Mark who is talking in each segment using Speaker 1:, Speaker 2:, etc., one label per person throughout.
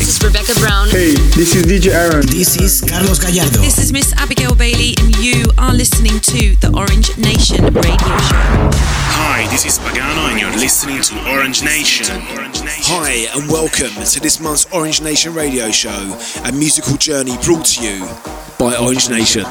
Speaker 1: This is Rebecca Brown.
Speaker 2: Hey, this is DJ Aaron.
Speaker 3: This is Carlos Gallardo.
Speaker 4: This is Miss Abigail Bailey, and you are listening to the Orange Nation radio show.
Speaker 5: Hi, this is Pagano, and you're listening to Orange Nation.
Speaker 3: Hi, and welcome to this month's Orange Nation radio show, a musical journey brought to you by Orange Nation.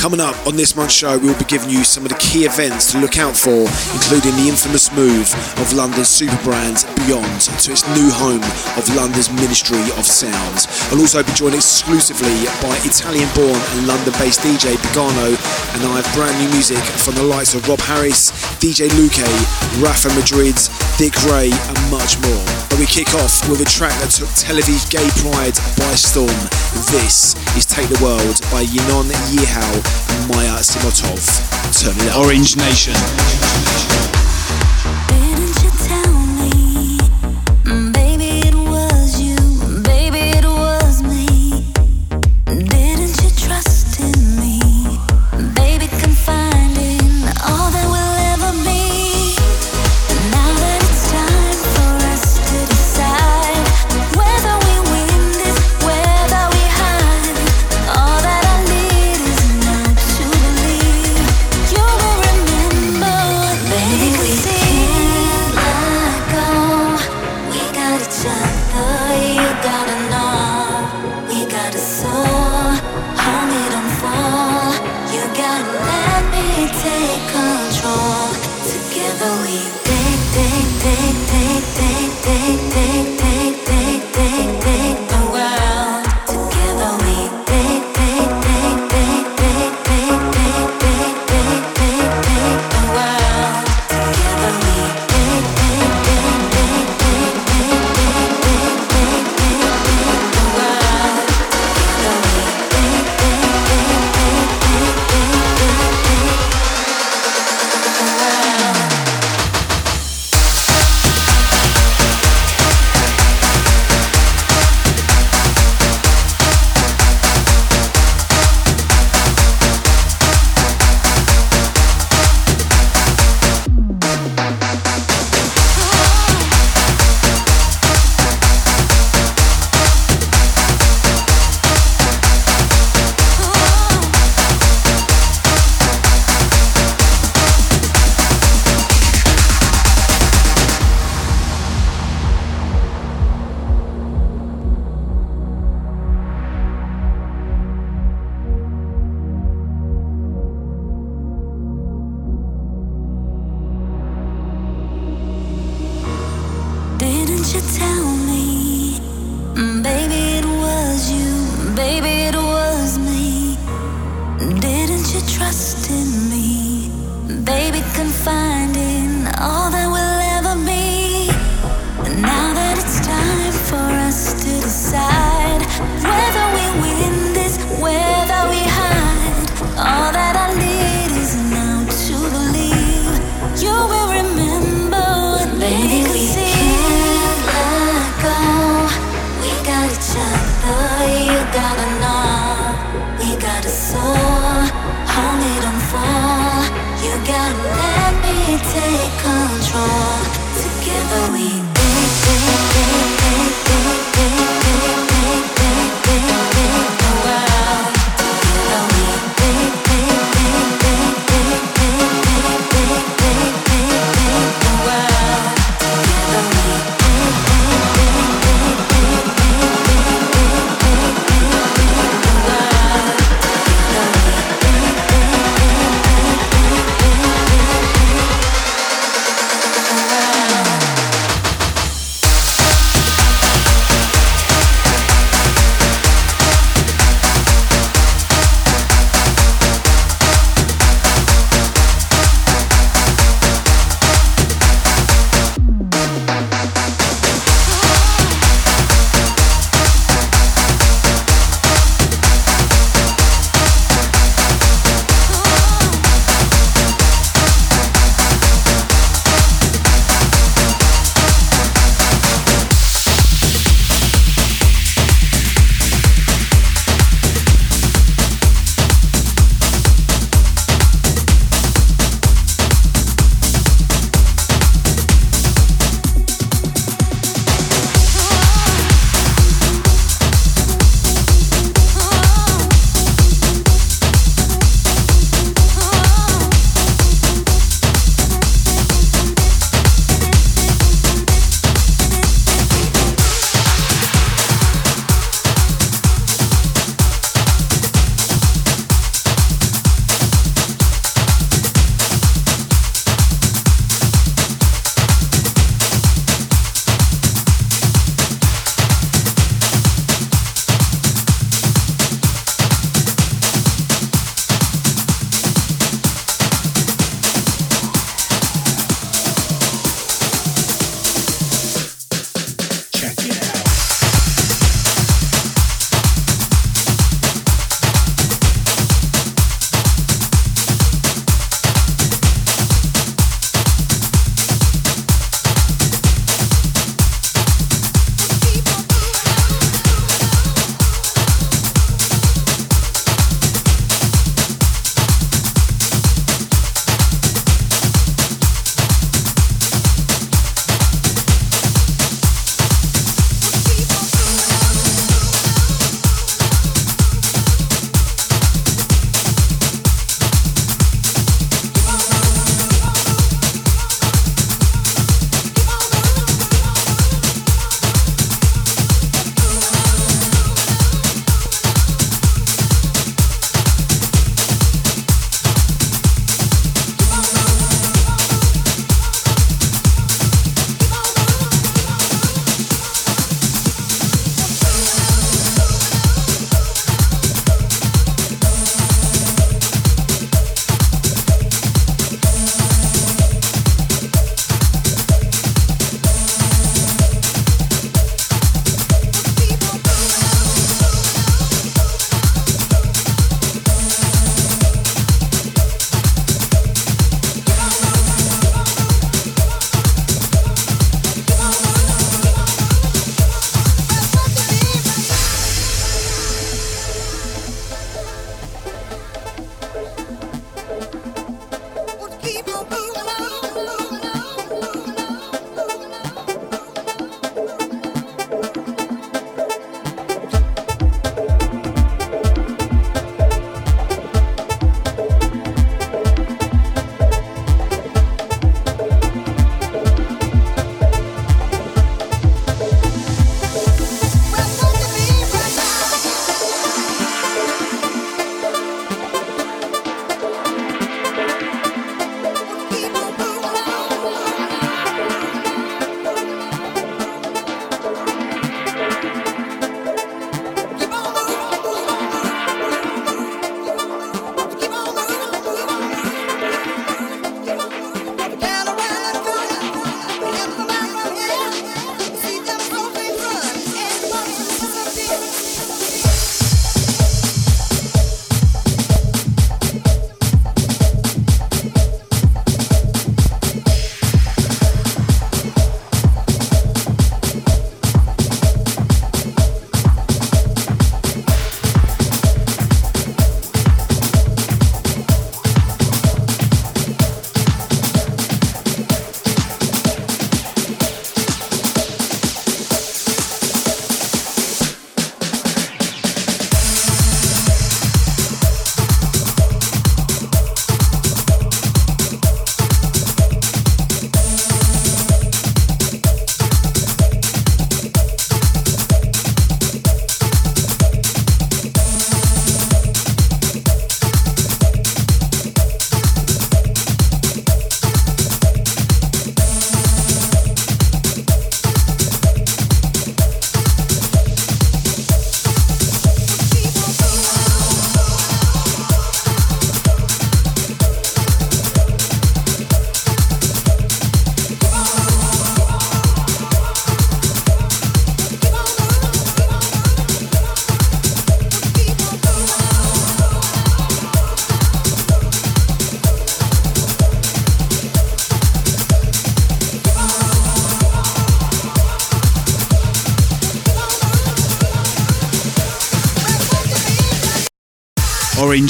Speaker 3: Coming up on this month's show, we'll be giving you some of the key events to look out for, including the infamous move of London's super brand Beyond to its new home of London's Ministry of Sounds. I'll also be joined exclusively by Italian born and London based DJ Pagano, and I have brand new music from the likes of Rob Harris, DJ Luque, Rafa Madrid, Dick Ray, and much more. But we kick off with a track that took Tel Aviv Gay Pride by storm. This is Take the World by Yinon Yahel Maya Simantov.
Speaker 6: Orange Nation.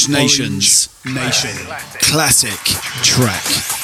Speaker 3: Nations Nation Classic Track.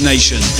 Speaker 3: Nation.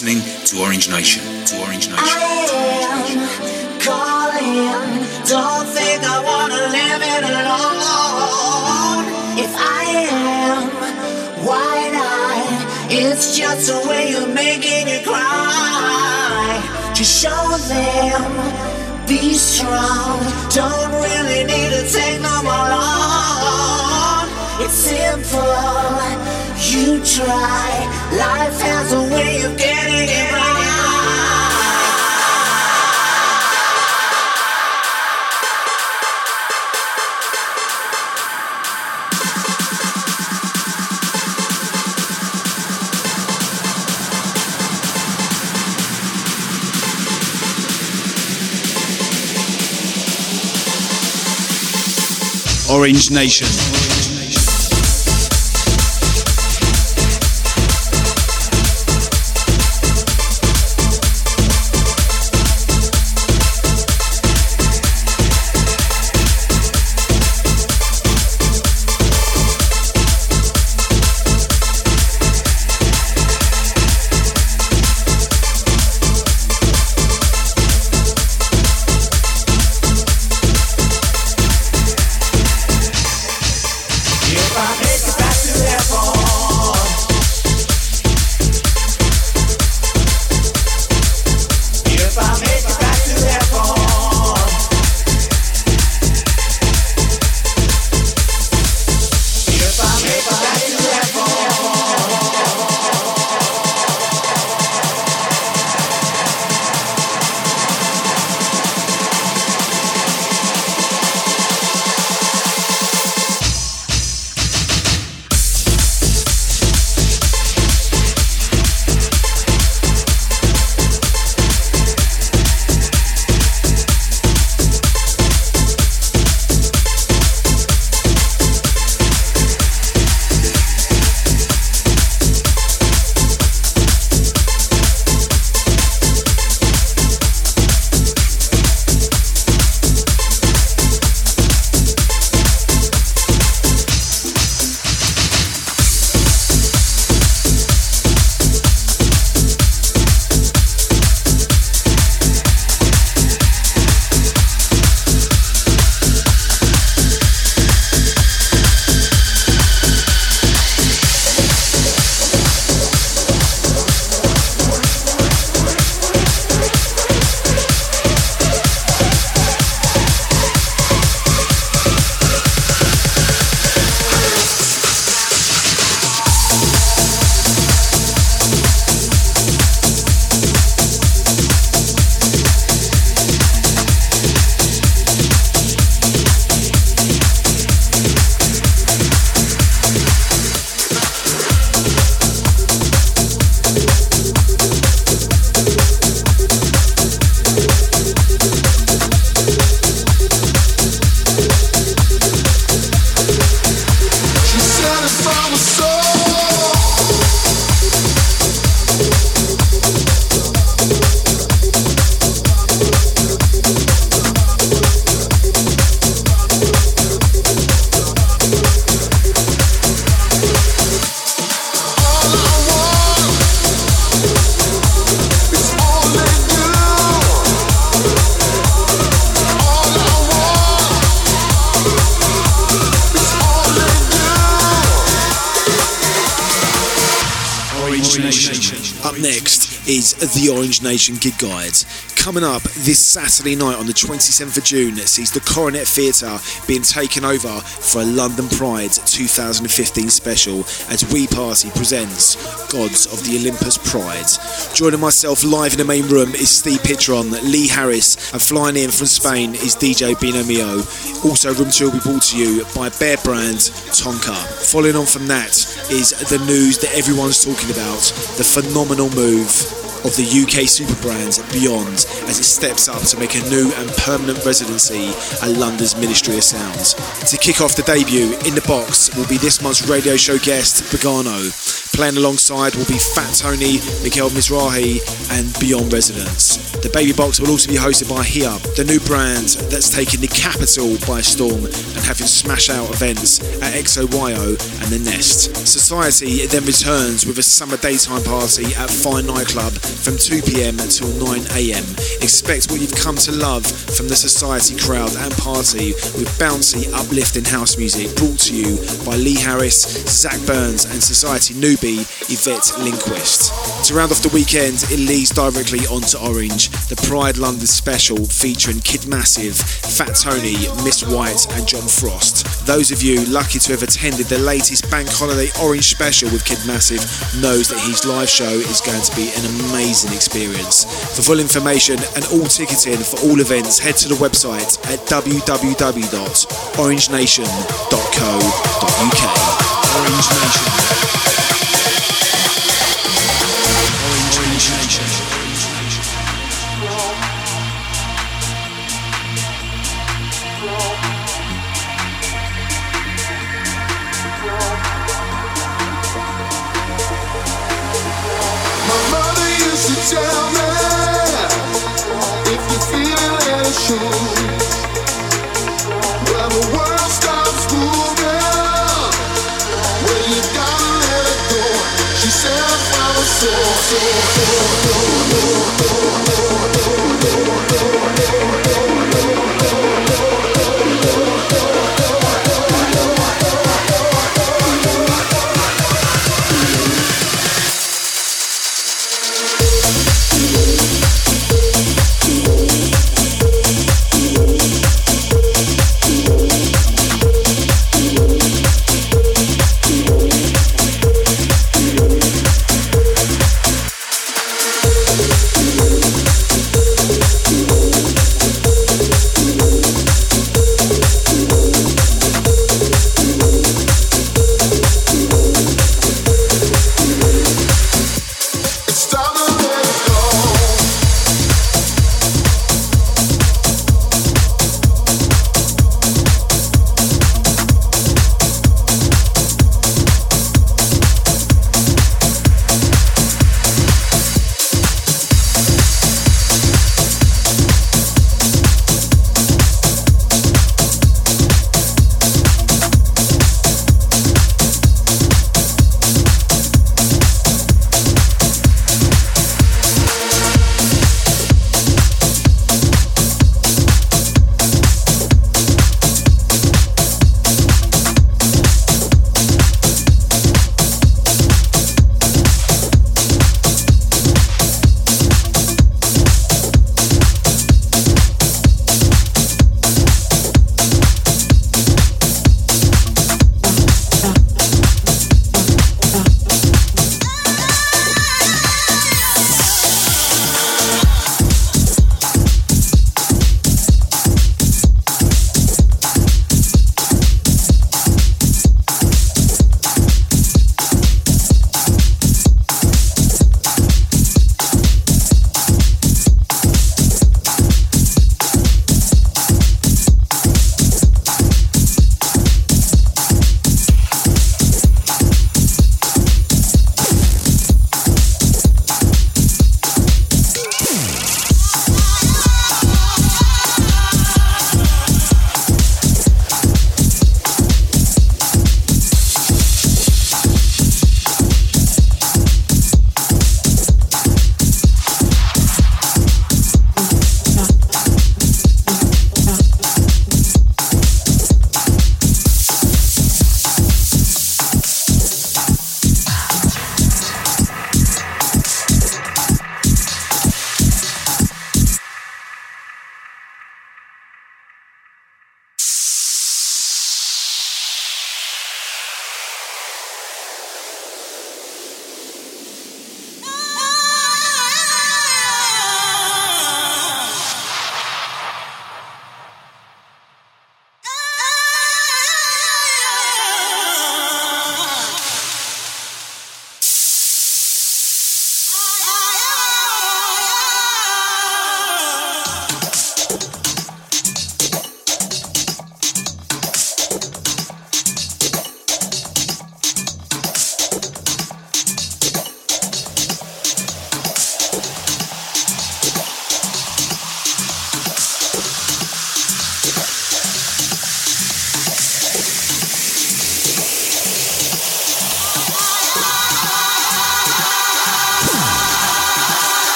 Speaker 5: Listening to Orange Nation. To Orange Nation.
Speaker 1: I am calling. Don't think I wanna live it alone. If I am wide-eyed, it's just a way of making you cry. Just show them, be strong. Don't really need to take no more on. It's simple. You try. Life has a
Speaker 3: Orange Nation. Nation Gig Guide. Coming up this Saturday night on the 27th of June sees the Coronet Theatre being taken over for a London Pride 2015 special as We Party presents Gods of the Olympus Pride. Joining myself live in the main room is Steve Pitron, Lee Harris, and flying in from Spain is DJ Bino Mio. Also, room two will be brought to you by Bear Brand Tonka. Following on from that is the news that everyone's talking about the phenomenal move of the UK superbrands Beyond as it steps up to make a new and permanent residency at London's Ministry of Sounds. To kick off the debut, in the box will be this month's radio show guest, Pagano. Playing alongside will be Fat Tony, Mikael Mizrahi, and Beyond Residents. The Baby Box will also be hosted by Here, the new brand that's taken the capital by storm and having smash out events at XOYO and The Nest. Society then returns with a summer daytime party at Fire Nightclub from 2pm until 9am. Expect what you've come to love from the Society crowd and party with bouncy, uplifting house music brought to you by Lee Harris, Zach Burns, and Society newbie Yvette Lindquist. To round off the weekend, it leads directly onto Orange, the Pride London special featuring Kid Massive, Fat Tony, Miss White, and John Frost. Those of you lucky to have attended the latest Bank Holiday Orange special with Kid Massive knows that his live show is going to be an amazing experience. For full information and all ticketing for all events, head to the website at www.orangenation.co.uk. Orange Nation.
Speaker 2: So.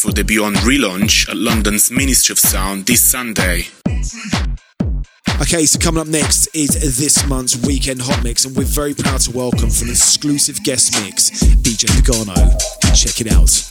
Speaker 2: For the Beyond relaunch at London's Ministry of Sound this Sunday.
Speaker 7: Okay, so coming up next is this month's Weekend Hot Mix, and we're very proud to welcome for an exclusive guest mix DJ Pagano. Check it out.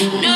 Speaker 8: No.